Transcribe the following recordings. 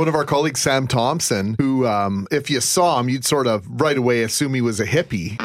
One of our colleagues, Sam Thompson, who, um, if you saw him, you'd sort of right away assume he was a hippie.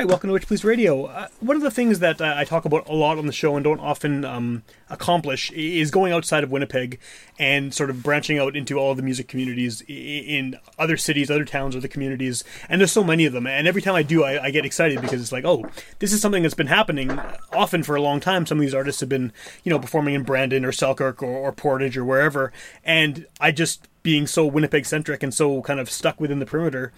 Right, welcome to Witch Police Radio. Uh, one of the things that uh, I talk about a lot on the show and don't often um, accomplish is going outside of Winnipeg and sort of branching out into all the music communities in other cities, other towns, other communities. And there's so many of them. And every time I do, I, I get excited because it's like, oh, this is something that's been happening often for a long time. Some of these artists have been, you know, performing in Brandon or Selkirk or, or Portage or wherever. And I just being so Winnipeg centric and so kind of stuck within the perimeter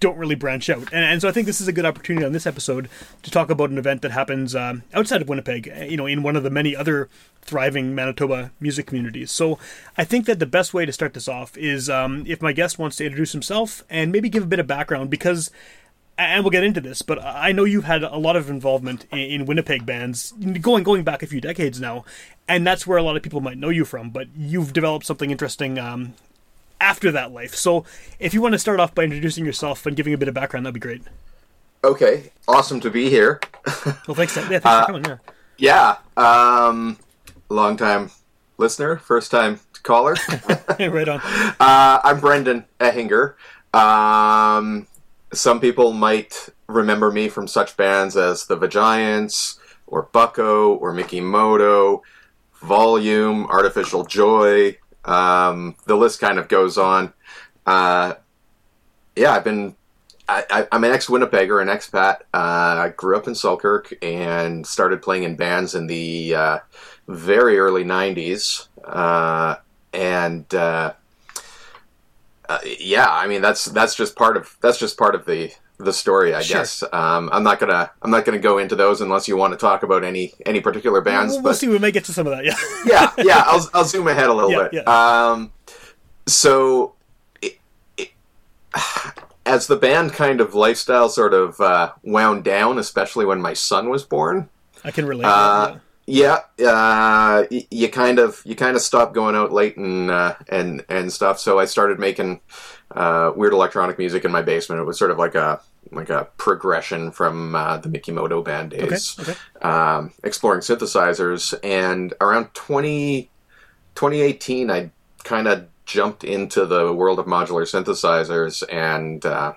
don't really branch out. And, and, so I think this is a good opportunity on this episode to talk about an event that happens um, outside of Winnipeg, you know, in one of the many other thriving Manitoba music communities. So I think that the best way to start this off is um, if my guest wants to introduce himself and maybe give a bit of background because. And we'll get into this, but I know you've had a lot of involvement in, in Winnipeg bands, going going back a few decades now, and that's where a lot of people might know you from. But you've developed something interesting um, after that life. So if you want to start off by introducing yourself and giving a bit of background, that'd be great. Okay, awesome to be here. well, thanks. Yeah, thanks uh, for coming. Yeah, yeah. Um, long time listener, first time caller. right on. Uh, I'm Brendan Ehinger. Um, some people might remember me from such bands as the Vagiants, or Bucko, or Mickey Moto, Volume, Artificial Joy, um, the list kind of goes on. Uh, yeah, I've been. I, am an ex Winnipegger, an expat. Uh, I grew up in Selkirk and started playing in bands in the uh, very early '90s. Uh, and uh, yeah, I mean that's that's just part of that's just part of the the story, I sure. guess. Um, I'm not gonna I'm not gonna go into those unless you want to talk about any any particular bands. We'll, we'll see. We may get to some of that. Yeah. yeah, yeah. I'll I'll zoom ahead a little yeah, bit. Yeah. Um, so, it, it, as the band kind of lifestyle sort of uh, wound down, especially when my son was born, I can relate. Uh, yeah, uh, you kind of you kind of stopped going out late and uh, and and stuff. So I started making uh, weird electronic music in my basement. It was sort of like a like a progression from uh, the Mikimoto band days, okay, okay. Um, exploring synthesizers. And around 20, 2018, I kind of jumped into the world of modular synthesizers. And uh,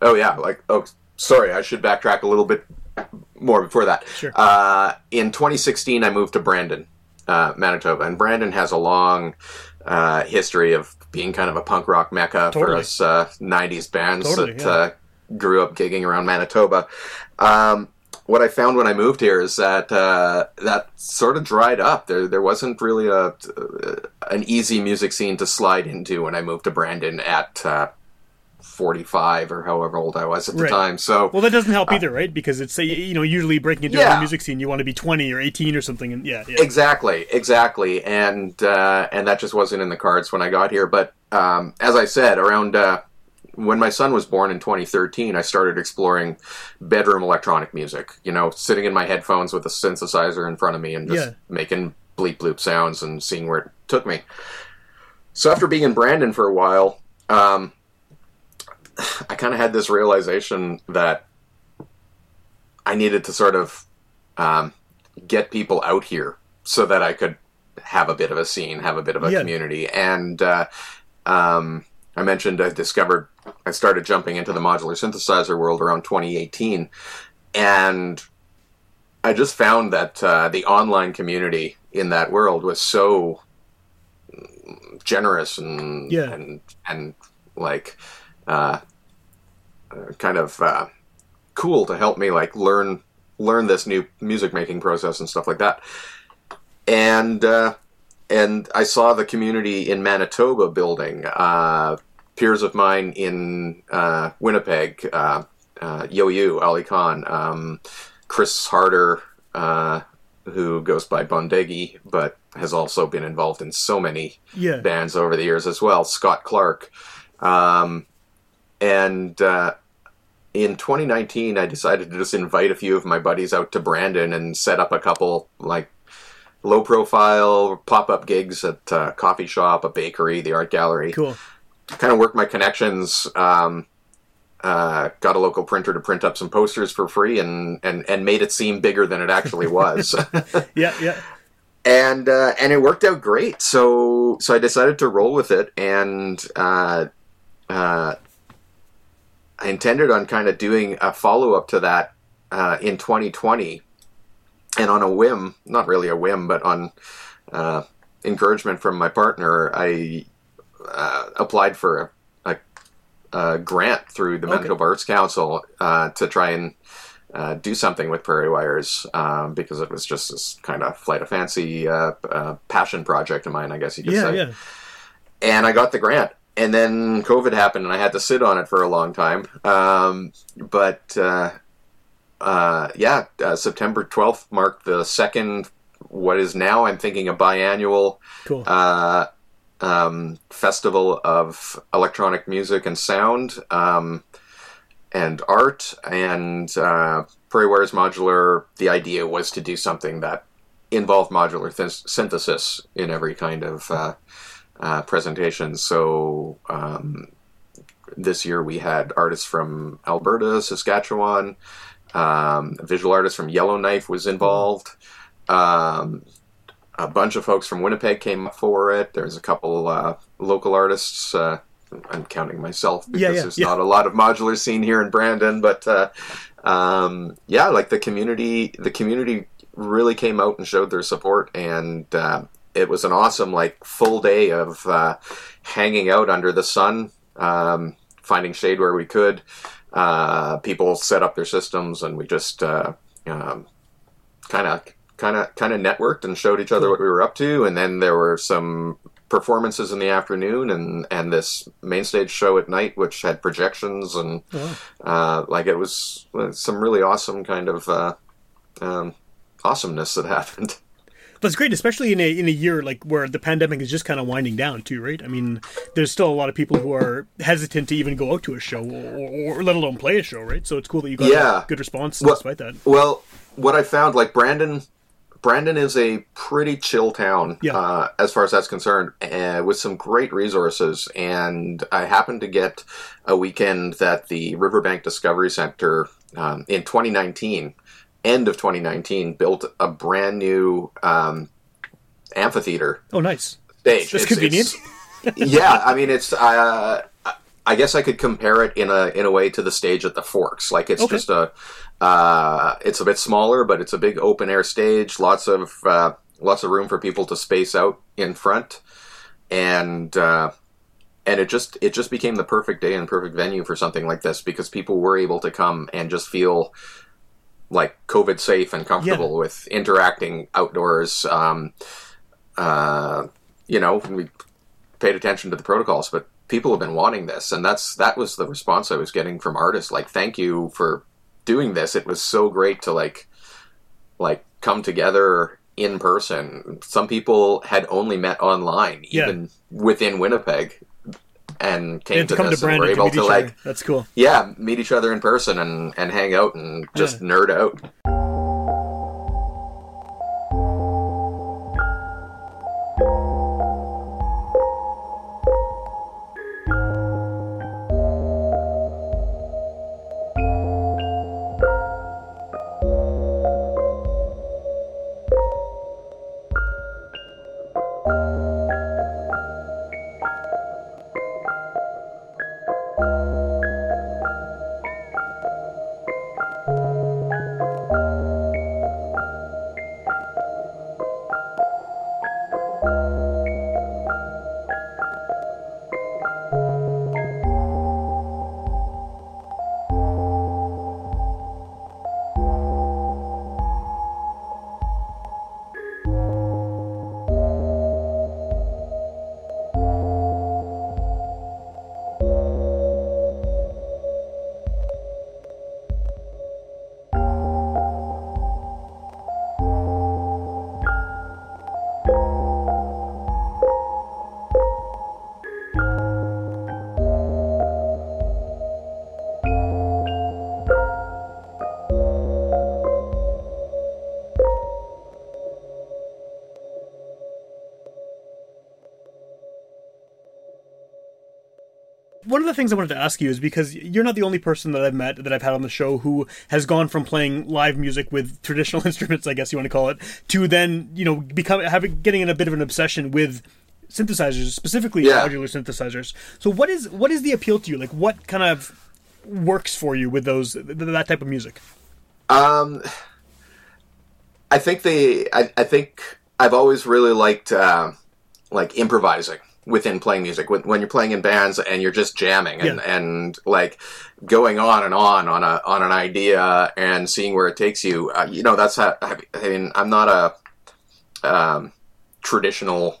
oh yeah, like oh sorry, I should backtrack a little bit more before that. Sure. Uh, in 2016, I moved to Brandon, uh, Manitoba, and Brandon has a long uh, history of being kind of a punk rock mecca totally. for us uh, 90s bands totally, that yeah. Uh, grew up gigging around Manitoba. Um, what I found when I moved here is that uh, that sort of dried up. There, there wasn't really a uh, an easy music scene to slide into when I moved to Brandon at uh, 45 or however old I was at the Right. time. So Well, that doesn't help either, right? Because it's uh, you know usually breaking into Yeah. a music scene, you want to be 20 or 18 or something, and yeah, yeah. Exactly, exactly, and uh, and that just wasn't in the cards when I got here. But um, as I said, around uh, when my son was born in 2013, I started exploring bedroom electronic music. You know, sitting in my headphones with a synthesizer in front of me and just Yeah. making bleep bloop sounds and seeing where it took me. So after being in Brandon for a while, um, I kind of had this realization that I needed to sort of um, get people out here so that I could have a bit of a scene, have a bit of a Yeah. community. And uh, um, I mentioned I discovered I started jumping into the modular synthesizer world around 2018, and I just found that uh, the online community in that world was so generous and Yeah. and and like uh, uh, kind of uh, cool to help me like learn learn this new music making process and stuff like that. And uh, and I saw the community in Manitoba building. Uh, peers of mine in uh, Winnipeg, uh, uh, Yo Yu, Ali Khan, um, Chris Harder, uh, who goes by Bondegi, but has also been involved in so many Yeah. bands over the years as well. Scott Clark, um, and uh, in 2019, I decided to just invite a few of my buddies out to Brandon and set up a couple like low profile pop up gigs at a coffee shop, a bakery, the art gallery Cool. kind of worked my connections. Um, uh, got a local printer to print up some posters for free, and and and made it seem bigger than it actually was. Yeah, yeah. and uh, and it worked out great. So so I decided to roll with it, and uh, uh, I intended on kind of doing a follow up to that uh, in 2020, and on a whim, not really a whim, but on uh, encouragement from my partner, I uh, applied for a, a, a grant through the Okay. Manitoba Arts Council uh, to try and uh, do something with Prairie Wires um, because it was just this kind of flight of fancy uh, uh, passion project of mine, I guess you could Yeah, say. yeah. And I got the grant. And then COVID happened, and I had to sit on it for a long time. Um, but uh, yeah, uh, September 12th marked the second, what is now, I'm thinking, a biannual Cool. uh, um, festival of electronic music and sound um, and art. And uh, Prairie Wires Modular, the idea was to do something that involved modular th- synthesis in every kind of uh, uh, presentation. So um, this year we had artists from Alberta, Saskatchewan. Um, a visual artist from Yellowknife was involved. Um, a bunch of folks from Winnipeg came up for it. There's a couple uh, local artists. Uh, I'm counting myself because Yeah, yeah, there's yeah. not a lot of modular scene here in Brandon, but uh, um, yeah, like the community, the community really came out and showed their support, and uh, it was an awesome like full day of uh, hanging out under the sun, um, finding shade where we could. Uh, people set up their systems, and we just uh, um, kind of kind of kind of networked and showed each other what we were up to. And then there were some performances in the afternoon and and this main stage show at night which had projections and Oh, uh, like it was uh, some really awesome kind of uh, um, awesomeness that happened That's great, especially in a in a year like where the pandemic is just kind of winding down too, right? I mean, there's still a lot of people who are hesitant to even go out to a show or, or let alone play a show, right? So it's cool that you got Yeah. a good response Well- despite that. Well, what I found, like Brandon, Brandon is a pretty chill town Yeah. uh, as far as that's concerned, uh, with some great resources. And I happened to get a weekend that the Riverbank Discovery Center um, in 2019, end of 2019, built a brand new um, amphitheater Oh, nice. stage. That's It's- convenient. it's- yeah, I mean, it's. Uh, I guess I could compare it in a in a way to the stage at the Forks. Like it's Okay. just a. Uh, it's a bit smaller, but it's a big open air stage. Lots of uh, lots of room for people to space out in front, and uh, and it just it just became the perfect day and perfect venue for something like this because people were able to come and just feel like COVID safe and comfortable with interacting outdoors. Um, uh, you know, we paid attention to the protocols, but people have been wanting this, and that's that was the response I was getting from artists. Like, thank you for doing this. It was so great to like like come together in person. Some people had only met online, Yeah. even within Winnipeg, and came And to, to come to this and were to able meet to like other. That's cool. yeah meet each other in person and and hang out and just nerd out. The things I wanted to ask you is because you're not the only person that I've met that I've had on the show who has gone from playing live music with traditional instruments, I guess you want to call it, to then you know become having getting in a bit of an obsession with synthesizers, specifically Yeah. modular synthesizers. So what is what is the appeal to you? Like what kind of works for you with those th- that type of music? Um, I think they. I, I think I've always really liked uh, like improvising within playing music when, when you're playing in bands and you're just jamming and, Yeah. and like going on and on on a on an idea and seeing where it takes you. Uh, you know, that's how. I mean, I'm not a um, traditional.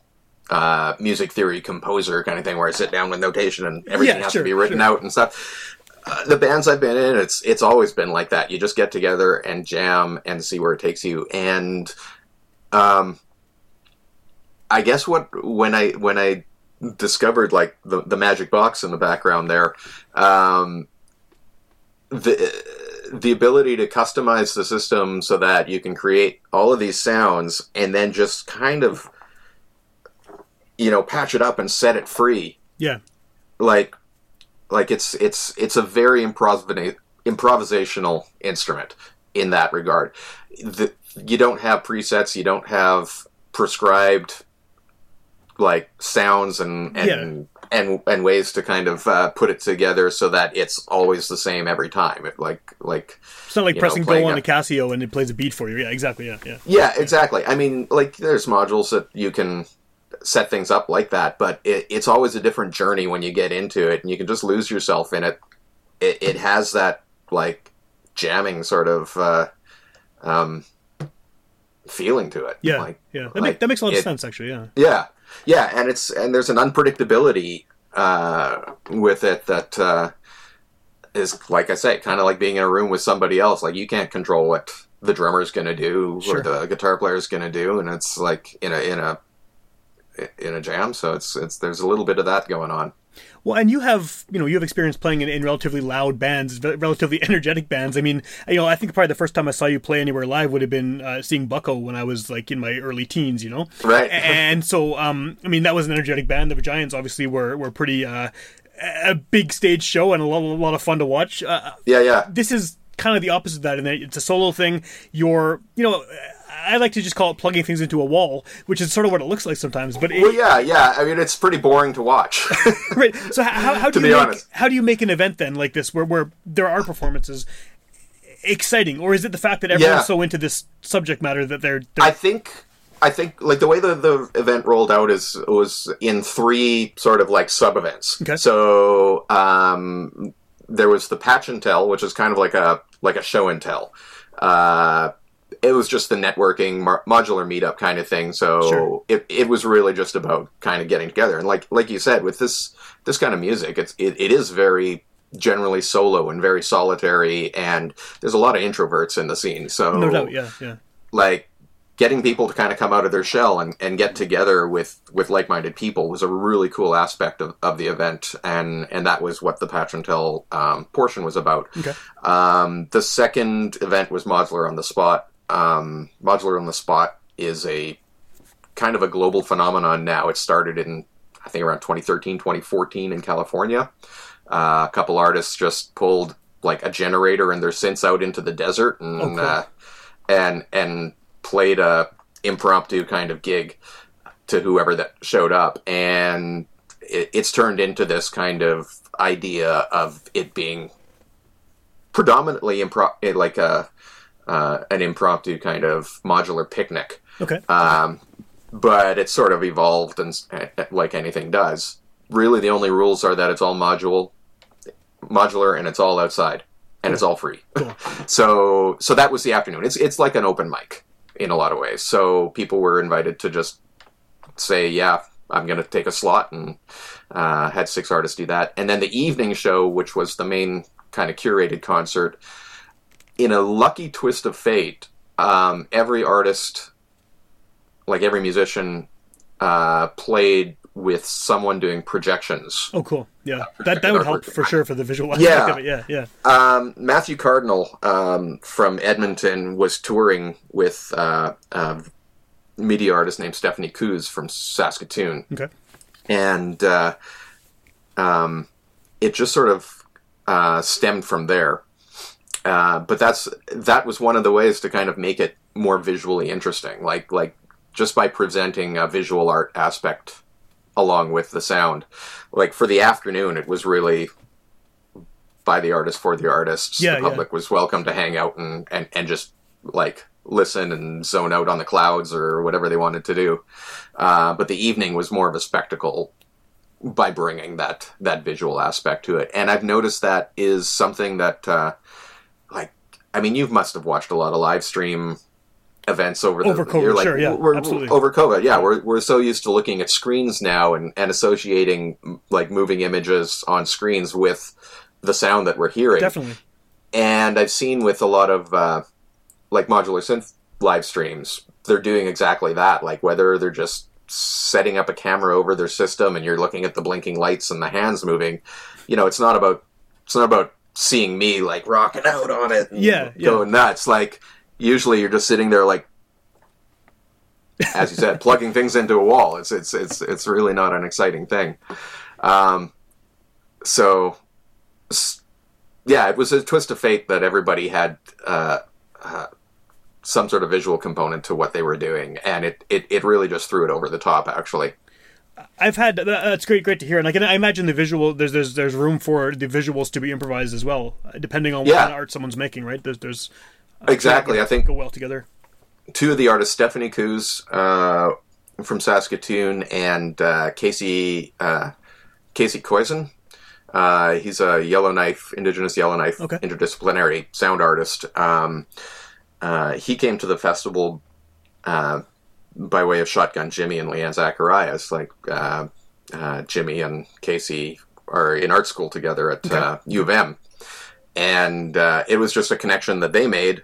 Uh, music theory composer kind of thing where I sit down with notation and everything Yeah, has sure, to be written sure. out and stuff uh, the bands I've been in, it's it's always been like that. You just get together and jam and see where it takes you. And um, I guess what when I when I discovered like the the magic box in the background there, um, the the ability to customize the system so that you can create all of these sounds and then just kind of you know patch it up and set it free Yeah. like like it's it's it's a very improvisa- improvisational instrument in that regard the, you don't have presets you don't have prescribed like sounds and and and, and ways to kind of uh, put it together so that it's always the same every time it like like It's not like You know, pressing go on a- a Casio and it plays a beat for you. Yeah, exactly. Yeah, yeah. Yeah, exactly. I mean, like there's modules that you can set things up like that, but it, it's always a different journey when you get into it, and you can just lose yourself in it. It, it has that like jamming sort of uh, um, feeling to it. Yeah, like, yeah. That, like make, that makes a lot of it- sense, actually. Yeah. Yeah, yeah, and it's and there's an unpredictability uh, with it that uh, is, like I say, kind of like being in a room with somebody else. Like you can't control what the drummer's going to do Sure. or the guitar player's going to do, and it's like in a in a in a jam. So it's it's there's a little bit of that going on. Well, and you have, you know, you have experience playing in, in relatively loud bands, relatively energetic bands. I mean, you know, I think probably the first time I saw you play anywhere live would have been uh, seeing Bucko when I was like in my early teens, you know. Right. And so, um, I mean, that was an energetic band. The Giants obviously were were pretty uh, a big stage show and a lot, a lot of fun to watch. Uh, Yeah, yeah. this is kind of the opposite of that and it's a solo thing you're you know i like to just call it plugging things into a wall which is sort of what it looks like sometimes but it, Well, yeah, yeah. I mean, it's pretty boring to watch. right so how, how do To you be make, honest. how do you make an event then like this where, where there are performances exciting or is it the fact that everyone's Yeah. so into this subject matter that they're, they're I think I think like the way the, the event rolled out is was in three sort of like sub events. Okay. So um, there was the patch and tell, which is kind of like a like a show and tell. Uh, it was just the networking mar- modular meetup kind of thing. So Sure. it, it was really just about kind of getting together. And like like you said, with this this kind of music, it's it, it is very generally solo and very solitary and there's a lot of introverts in the scene so no doubt yeah yeah like getting people to kind of come out of their shell and, and get together with, with like-minded people was a really cool aspect of, of the event and and that was what the patch and tell um, portion was about Okay. um, the second event was modular on the spot um, modular on the spot is a kind of a global phenomenon now. It started in i think around 2013 2014 in california. Uh, a couple artists just pulled like a generator and their synths out into the desert and Oh, cool. uh, and and played a impromptu kind of gig to whoever that showed up. And it, it's turned into this kind of idea of it being predominantly impro- like a uh, an impromptu kind of modular picnic. Okay. Um, but it's sort of evolved and like anything does. Really the only rules are that it's all module modular and it's all outside and it's all free. Cool. so so that was the afternoon. It's it's like an open mic in a lot of ways. So people were invited to just say yeah i'm going to take a slot and uh, had six artists do that. And then the evening show which was the main kind of curated concert in a lucky twist of fate um, every artist like every musician uh, played with someone doing projections. Oh cool. Yeah. That that would help for sure for the visual aspect Yeah. of it. Yeah yeah. Um, Matthew Cardinal um, from Edmonton was touring with uh, a media artist named Stephanie Coos from Saskatoon, okay. And uh, um, it just sort of uh, stemmed from there. Uh, but that's that was one of the ways to kind of make it more visually interesting, like like just by presenting a visual art aspect along with the sound. Like for the afternoon, it was really by the artist for the artists. Yeah, the yeah. public was welcome to hang out and, and, and just like listen and zone out on the clouds or whatever they wanted to do. Uh, but the evening was more of a spectacle by bringing that that visual aspect to it. And I've noticed that is something that uh, I mean you must have watched a lot of live stream events over the Over COVID, you're like, sure, yeah, we're, absolutely. over COVID, yeah, we're we're so used to looking at screens now and, and associating like moving images on screens with the sound that we're hearing. Definitely. And I've seen with a lot of uh, like modular synth live streams, they're doing exactly that. Like whether they're just setting up a camera over their system and you're looking at the blinking lights and the hands moving, you know, it's not about it's not about seeing me like rocking out on it, and Yeah, yeah. going nuts. Like usually you're just sitting there like as you said, plugging things into a wall. It's it's it's it's really not an exciting thing. Um, so yeah, it was a twist of fate that everybody had uh, uh, some sort of visual component to what they were doing, and it, it, it really just threw it over the top. Actually, I've had that's great, great to hear, and I can I imagine the visual. There's there's there's room for the visuals to be improvised as well, uh, depending on what Yeah. kind of art someone's making. Right? There's there's exactly. I think go well together. two of the artists, Stephanie Coos uh, from Saskatoon and uh, Casey uh, Casey. Uh, he's a Yellowknife, Indigenous Yellowknife, Okay. interdisciplinary sound artist. Um, uh, he came to the festival uh, by way of Shotgun Jimmy and Leanne Zacharias. Like uh, uh, Jimmy and Casey are in art school together at uh, U of M, and uh, it was just a connection that they made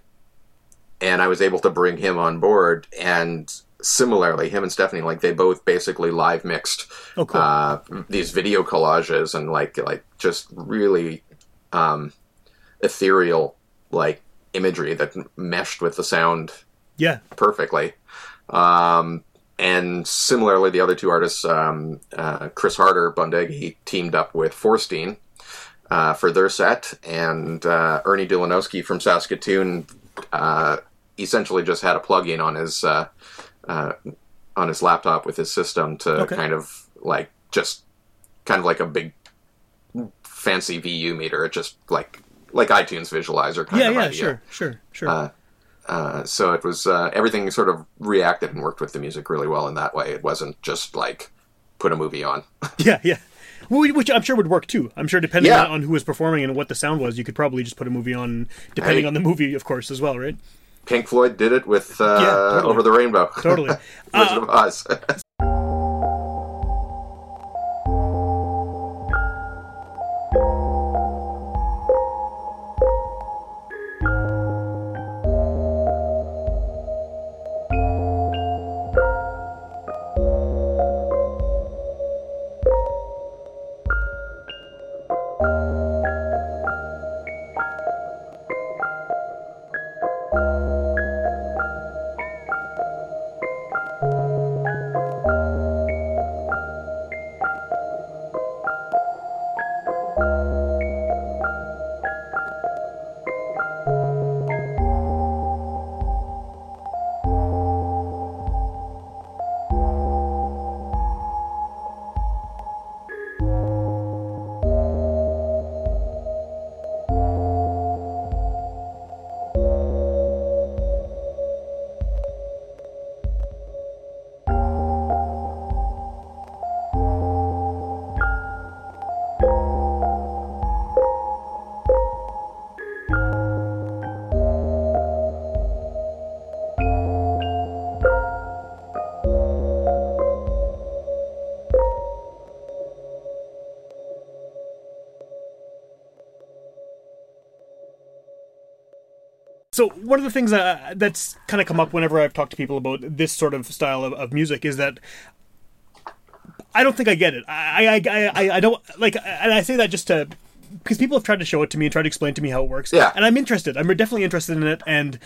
and I was able to bring him on board. And similarly, him and Stephanie, like they both basically live mixed Oh, cool. uh, these video collages and like like just really um, ethereal like imagery that meshed with the sound yeah. perfectly. Um, and similarly, the other two artists, um, uh, Chris Harder, Bundegi, teamed up with Forstein uh, for their set, and uh, Ernie Dulanowski from Saskatoon uh, essentially just had a plug-in on his uh, uh, on his laptop with his system to Okay. kind of like just kind of like a big fancy VU meter. It just like like iTunes visualizer kind Yeah, of yeah, idea. sure, sure, sure. Uh, Uh, so it was uh, everything sort of reacted and worked with the music really well in that way. It wasn't just like put a movie on. yeah, yeah. Which I'm sure would work too. I'm sure depending Yeah. on, who was performing and what the sound was, you could probably just put a movie on, depending on the movie, of course, as well, right? Pink Floyd did it with uh, Yeah, totally. Over the Rainbow. Totally. Wizard of Oz. So one of the things that uh, that's kind of come up whenever I've talked to people about this sort of style of, of music is that I don't think I get it. I, I, I, I don't like, and I say that just to because people have tried to show it to me and tried to explain to me how it works. Yeah. and I'm interested. I'm definitely interested in it, and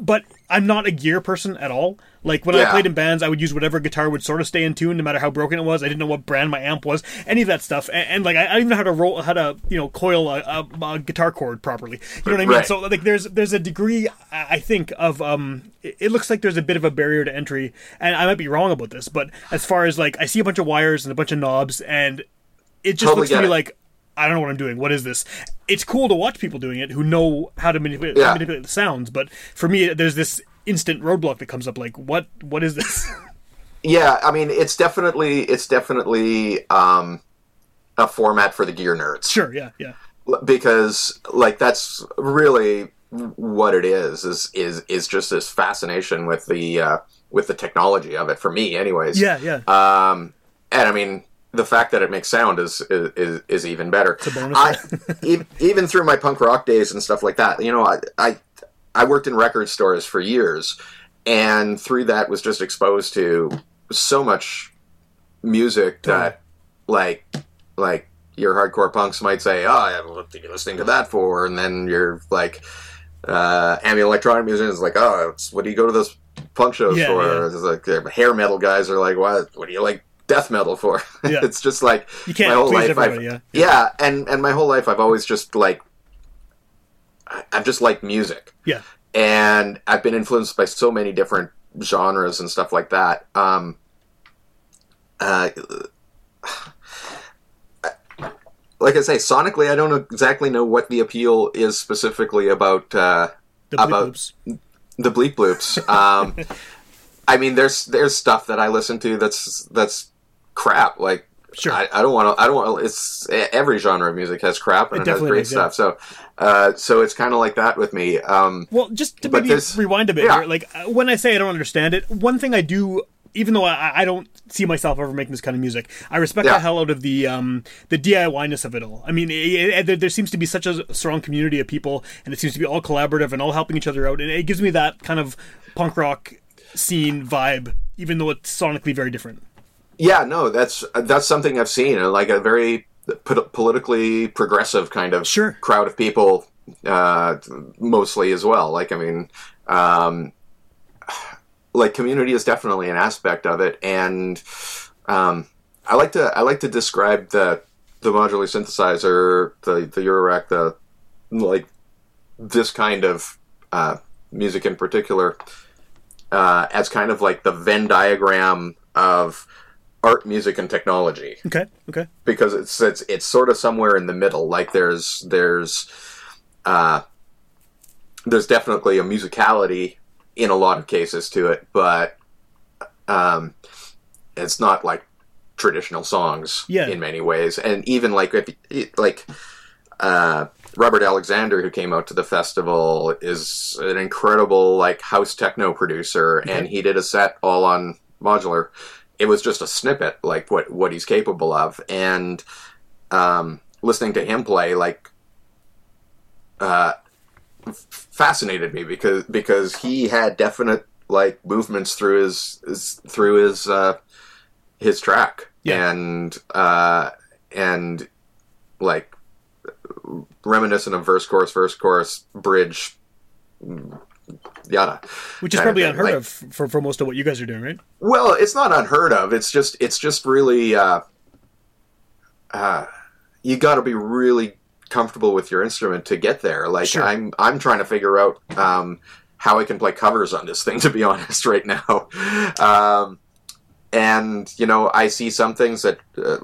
but I'm not a gear person at all. Like when I played in bands, I would use whatever guitar would sort of stay in tune, no matter how broken it was. I didn't know what brand my amp was, any of that stuff, and, and like I, I didn't even know how to roll, how to you know coil a, a, a guitar cord properly. You know what I mean? Right. So like there's there's a degree I I think of um it it looks like there's a bit of a barrier to entry, and I might be wrong about this, but as far as like I see a bunch of wires and a bunch of knobs, and it just Totally looks to me it. like I don't know what I'm doing. What is this? It's cool to watch people doing it who know how to manipulate, Yeah. manipulate the sounds, but for me, there's this instant roadblock that comes up. Like, what? What is this? Yeah, I mean, it's definitely it's definitely um, a format for the gear nerds. sure, yeah, yeah, because like that's really what it is is is is just this fascination with the uh, with the technology of it for me anyways yeah, yeah. um and i mean the fact that it makes sound is is, is, even better. I, even through my punk rock days and stuff like that you know I, I i worked in record stores for years and through that was just exposed to so much music that like like your hardcore punks might say, "Oh, you listening to that for?" And then you're like, uh, ambient electronic musicians like, "Oh, it's, what do you go to those punk shows Yeah, for?" yeah. It's like hair metal guys are like, "What? What do you like death metal for?" Yeah. it's just like You can't my whole life. I've, yeah. yeah, and and my whole life I've always just like, I've just liked music yeah, and I've been influenced by so many different genres and stuff like that. Um, uh, like I say, sonically, I don't exactly know what the appeal is specifically about uh, the bleep about- loops. the bleep bloops. Um, I mean, there's there's stuff that I listen to that's that's crap. Like Sure. I, I don't want to. I don't want. To. It's every genre of music has crap and It it, has great yeah. stuff. So, uh, so it's kind of like that with me. Um, Well, just to maybe there's- rewind a bit yeah. here, like uh, when I say I don't understand it, one thing I do, even though I, I don't see myself ever making this kind of music, I respect Yeah. the hell out of the um, the DIY-ness of it all. I mean, it, it, there seems to be such a strong community of people, and it seems to be all collaborative and all helping each other out, and it gives me that kind of punk rock scene vibe, even though it's sonically very different. Yeah, no, that's that's something I've seen, uh, like a very po- politically progressive kind of Sure. crowd of people, uh, mostly as well. Like, I mean, um, like community is definitely an aspect of it, and um, I like to I like to describe the the modular synthesizer, the the Eurorack, the like this kind of uh, music in particular, uh, as kind of like the Venn diagram of art, music, and technology Okay, okay, because it's it's it's sort of somewhere in the middle. Like there's there's uh, there's definitely a musicality in a lot of cases to it, but um, it's not like traditional songs Yeah. in many ways. And even like if like uh, Robert Alexander, who came out to the festival, is an incredible like house techno producer, and he did a set all on modular. It was just a snippet, like what what he's capable of, and um, listening to him play, like, uh, fascinated me because because he had definite like movements through his, his through his uh, his track, Yeah. and uh, and like reminiscent of verse chorus verse chorus bridge yada which is probably unheard Like- of for for most of what you guys are doing, right? well it's not unheard of. It's just it's just really uh, uh, you got to be really comfortable with your instrument to get there. Like Sure. i'm i'm trying to figure out um, how i can play covers on this thing to be honest right now. Um, and you know i see some things that uh,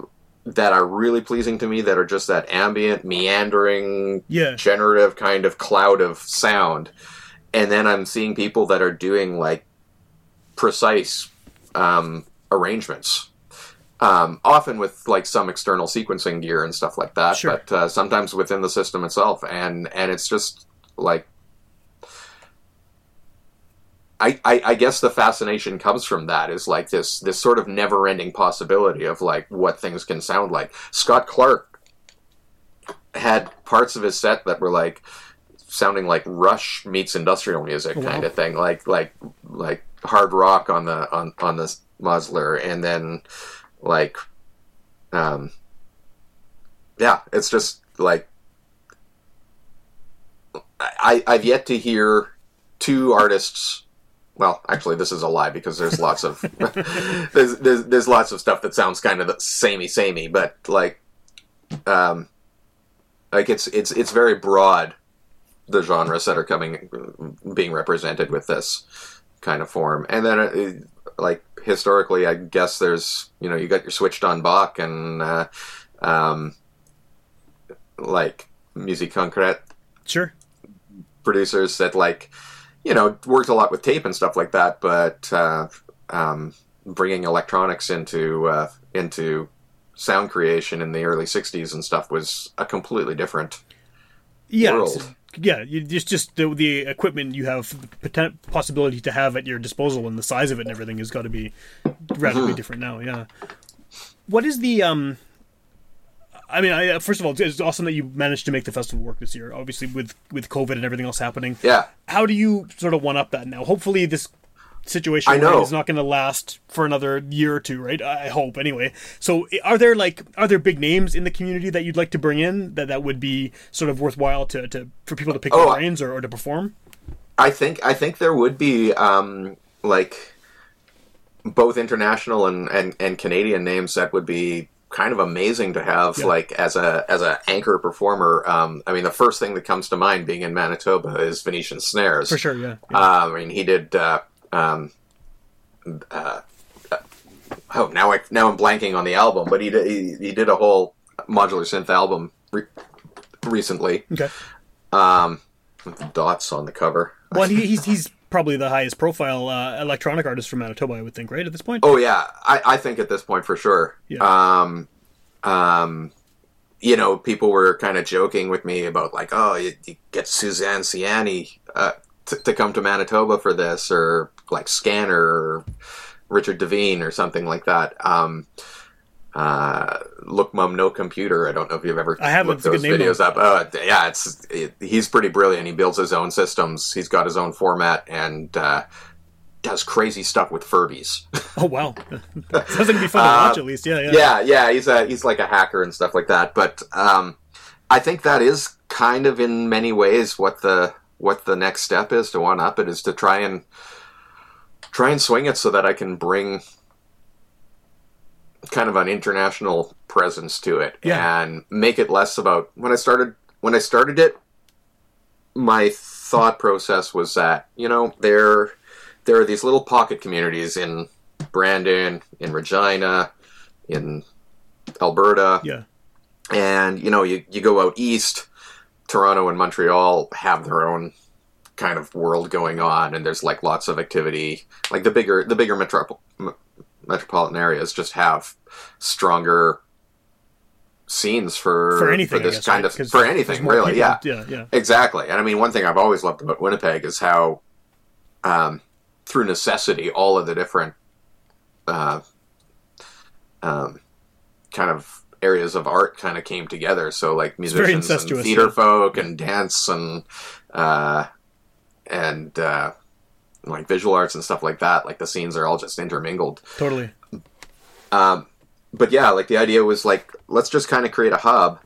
that are really pleasing to me that are just that ambient meandering Yeah, generative kind of cloud of sound and then i'm seeing people that are doing like precise um, arrangements um, often with like some external sequencing gear and stuff like that Sure. but uh, sometimes within the system itself and and it's just like I, I, I guess the fascination comes from that is like this this sort of never ending possibility of like what things can sound like. Scott Clark had parts of his set that were like sounding like Rush meets industrial music Wow. kind of thing, like like like hard rock on the on on the modular, and then like um yeah, it's just like I, I've yet to hear two artists. Well, actually, this is a lie because there's lots of there's, there's there's lots of stuff that sounds kind of the samey samey, but like, um, like it's it's it's very broad the genres that are coming being represented with this kind of form, and then uh, like historically, I guess there's you know you got your switched on Bach and uh, um, like musique concrète Sure. producers that like you know worked a lot with tape and stuff like that but uh, um, bringing electronics into uh, into sound creation in the early 60s and stuff was a completely different Yeah. World. Yeah, you just just the, the equipment you have the poten- possibility to have at your disposal and the size of it and everything has got to be radically Mm-hmm. different now. Yeah. What is the um? I mean, I, first of all, it's awesome that you managed to make the festival work this year. Obviously, with with COVID and everything else happening. yeah How do you sort of one up that now? Hopefully, this situation I right, is not going to last for another year or two, right? I hope anyway. So, are there like are there big names in the community that you'd like to bring in that that would be sort of worthwhile to, to for people to pick Oh, their brains or, or to perform? I think I think there would be um, like both international and, and, and Canadian names that would be kind of amazing to have Yeah. like as a as a anchor performer. Um, I mean, the first thing that comes to mind being in Manitoba is Venetian Snares. For sure, yeah. yeah. Uh, I mean, he did. Uh, um, uh, oh, now I now I'm blanking on the album, but he did he, he did a whole modular synth album re- recently okay. um, with the dots on the cover. Well, he, he's he's probably the highest profile uh, electronic artist from Manitoba, I would think, right at this point. Oh yeah, I, I think at this point for sure. Yeah. Um, um, you know, people were kind of joking with me about like, oh, you, you get Suzanne Ciani uh, t- to come to Manitoba for this, or like Scanner, or Richard Devine, or something like that. Um, uh, Look Mum No Computer. I don't know if you've ever I haven't. looked those videos up. Uh, yeah, it's it, he's pretty brilliant. He builds his own systems. He's got his own format and. Uh, does crazy stuff with Furbies. Oh wow, sounds like it'd be fun to Uh, watch at least. Yeah, yeah. yeah, yeah, he's a he's like a hacker and stuff like that. But um, I think that is kind of in many ways what the what the next step is to one up it is to try and try and swing it so that I can bring kind of an international presence to it Yeah. and make it less about when I started when I started it my thought process was that you know there there are these little pocket communities in Brandon, in Regina, in Alberta, yeah. and you know you, you go out east toronto and montreal have their own kind of world going on and there's like lots of activity like the bigger the bigger metropol- m- metropolitan areas just have stronger scenes for For anything, I this guess, kind right? of for anything really people- yeah yeah, yeah. Exactly. And I mean, one thing I've always loved about Winnipeg is how, um, through necessity, all of the different uh, um, kind of areas of art kind of came together. So, like musicians and theater yeah. folk and dance and uh, and uh, like visual arts and stuff like that. Like the scenes are all just intermingled. Totally. Um, but yeah, like the idea was like let's just kind of create a hub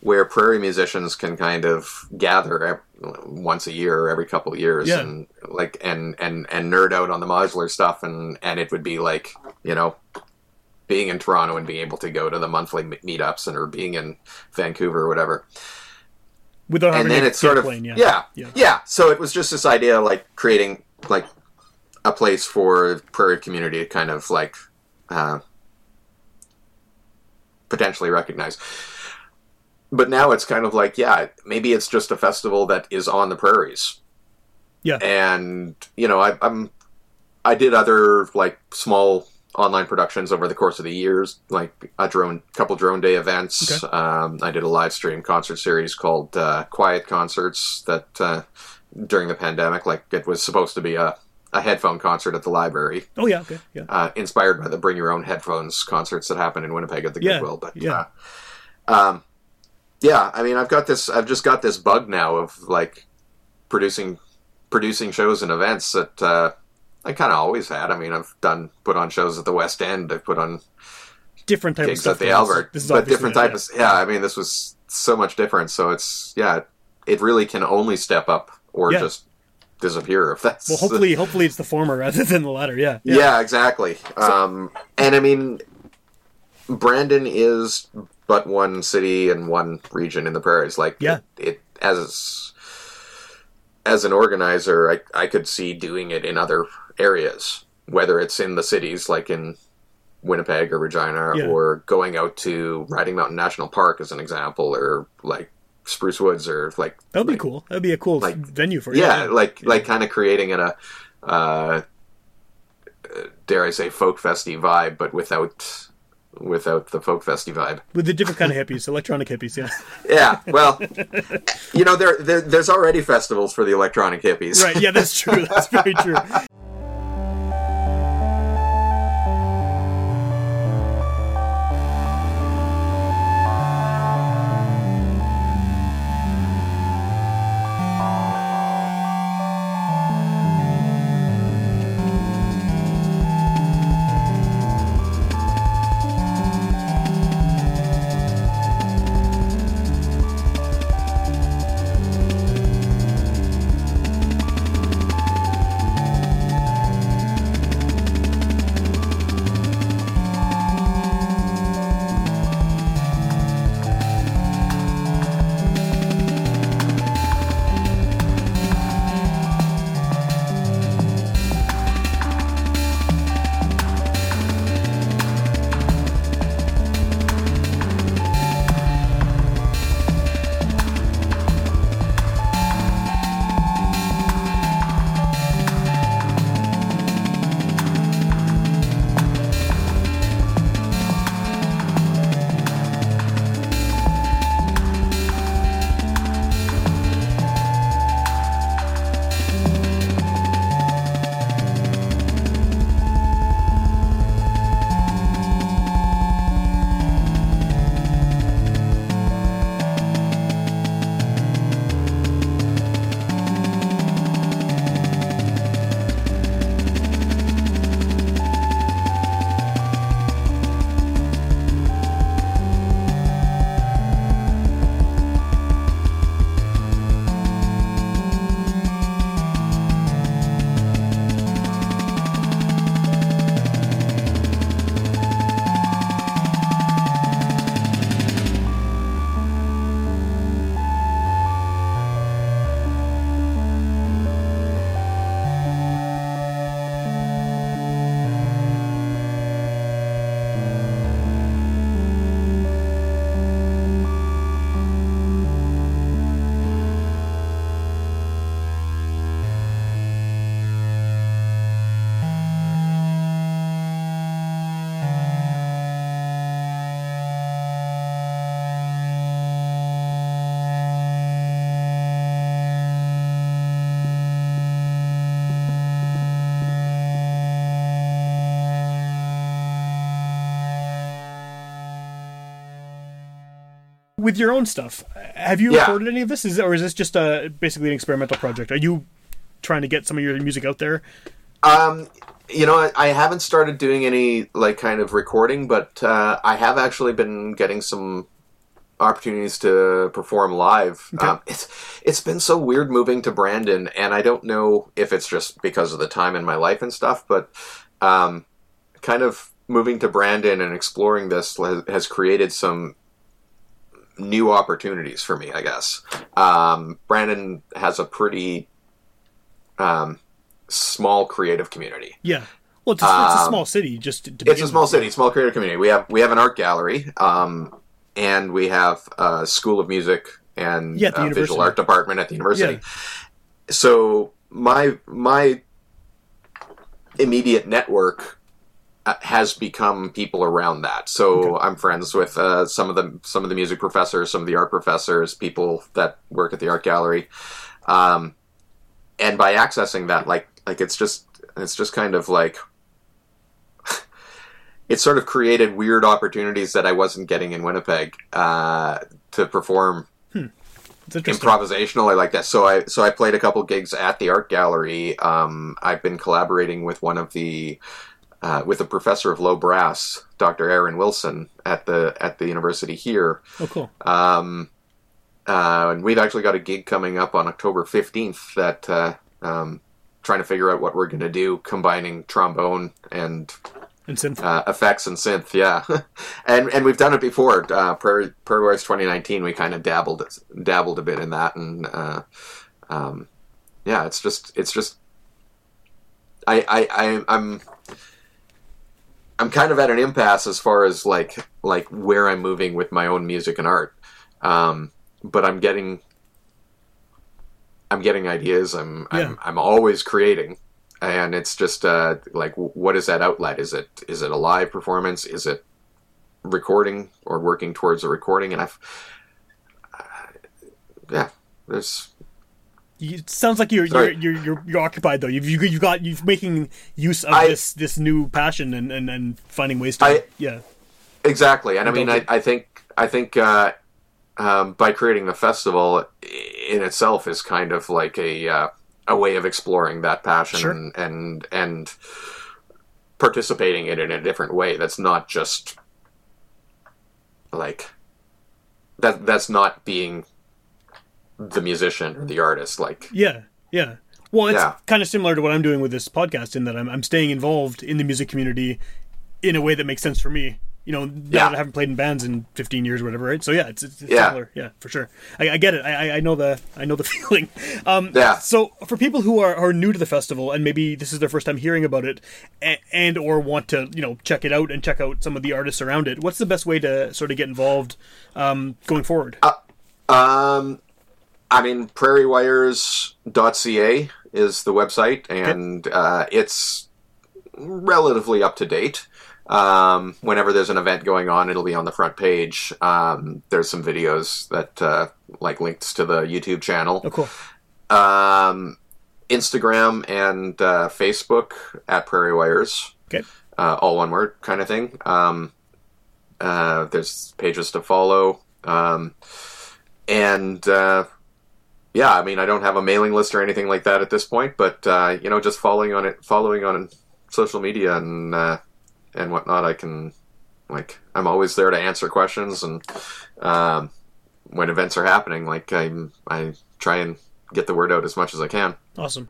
where prairie musicians can kind of gather once a year or every couple of years Yeah. and like and and and nerd out on the modular stuff and and it would be like you know being in Toronto and being able to go to the monthly meetups and or being in Vancouver or whatever Without having and then it's sort of plane, yeah. yeah. Yeah. yeah so it was just this idea of like creating like a place for prairie community to kind of like uh, potentially recognize but now it's kind of like yeah maybe it's just a festival that is on the prairies Yeah. and you know I, i'm i did other like small online productions over the course of the years like a drone couple drone day events Okay. um, i did a live stream concert series called uh, quiet concerts that uh, during the pandemic like it was supposed to be a, a headphone concert at the library Oh yeah. Okay. Yeah. uh, inspired by the bring your own headphones concerts that happen in winnipeg at the Yeah, goodwill but yeah. uh, um, yeah i mean i've got this i've just got this bug now of like producing producing shows and events that uh, I kind of always had. I mean, I've done put on shows at the West End. I've put on Different type of stuff. at the though. This is- Albert, This is but different type of yeah. I mean, this was so much different. So it's yeah, it really can only step up or Yeah. just disappear if that's Well, hopefully, hopefully it's the former rather than the latter. Yeah. yeah, exactly. um, and I mean, Brandon is but one city and one region in the prairies. Like, Yeah. it, it as as an organizer, I I could see doing it in other areas, whether it's in the cities, like in Winnipeg or Regina, Yeah. or going out to Riding Mountain National Park as an example, or like Spruce Woods, or like That'd be cool. That'd be a cool like- venue for it. yeah, like like kind of creating it a uh, dare I say folk festy vibe, but without without the folk festy vibe. with the different kind of hippies, electronic hippies. Yeah. Yeah, well, you know there, there there's already festivals for the electronic hippies. Right. Yeah, that's true. That's very true. With your own stuff, have you Yeah. recorded any of this? Is or is this just a basically an experimental project? Are you trying to get some of your music out there? Um, you know, I, I haven't started doing any like kind of recording, but uh, I have actually been getting some opportunities to perform live. Um, it's it's been so weird moving to Brandon, and I don't know if it's just because of the time in my life and stuff, but um, kind of moving to Brandon and exploring this has created some new opportunities for me. I guess um, Brandon has a pretty um, small creative community. Yeah. Well, it's a, it's a Um, small city. Just to, to It's a small with. city, small creative community. We have we have an art gallery, um, and we have a school of music and Yeah, uh, visual art department at the university. So my my immediate network has become people around that. So I'm friends with uh, some of the some of the music professors, some of the art professors, people that work at the art gallery, um, and by accessing that, like like it's just it's just kind of like it sort of created weird opportunities that I wasn't getting in Winnipeg uh, to perform It's interesting. improvisational. I like that. So I so I played a couple gigs at the art gallery. Um, I've been collaborating with one of the uh, with a professor of low brass, Dr. Aaron Wilson, at the at the university here. oh, cool. Um, uh, and we've actually got a gig coming up on October 15th that uh, um, trying to figure out what we're going to do, combining trombone and And synth. uh, effects and synth. Yeah, and and we've done it before. Uh, Prairie Prairie Wires 2019, we kind of dabbled dabbled a bit in that, and uh, um, yeah, it's just it's just I I, I I'm. I'm kind of at an impasse as far as like like where I'm moving with my own music and art, um, but I'm getting I'm getting ideas. I'm Yeah. I'm, I'm always creating, and it's just uh, like what is that outlet? Is it is it a live performance? Is it recording or working towards a recording? And I've uh, yeah, there's You- It sounds like you're you're, you're you're you're occupied though. You've you, you've got you've making use of I- this this new passion and, and, and finding ways to I- yeah Exactly, and I mean, I, I think I think uh, um, by creating the festival in itself is kind of like a uh, a way of exploring that passion Sure. and, and and participating in it in a different way. That's not just like that. That's not being the musician or the artist. Like yeah yeah. Well, it's Yeah. kind of similar to what I'm doing with this podcast in that I'm I'm staying involved in the music community in a way that makes sense for me. You know, now Yeah. that I haven't played in bands in 15 years, or whatever, right? So yeah, it's, it's, Yeah. similar. Yeah, for sure. I, I get it. I, I- know the I know the feeling. Um, Yeah. So for people who are, are new to the festival and maybe this is their first time hearing about it, and, and or want to you know check it out and check out some of the artists around it, what's the best way to sort of get involved um, going forward? Um, I mean, prairiewires.ca is the website, and uh, it's relatively up to date. Um, whenever there's an event going on, it'll be on the front page. Um, there's some videos that, uh, like links to the YouTube channel. oh, cool. Um, Instagram and uh, Facebook at Prairie Wires Okay. uh, all one word kind of thing. Um, uh, there's pages to follow, um, and uh, yeah, I mean, I don't have a mailing list or anything like that at this point, but uh, you know, just following on it, following on social media and uh, and whatnot, I can like I'm always there to answer questions and um, when events are happening, like I I try and get the word out as much as I can. Awesome.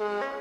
Thank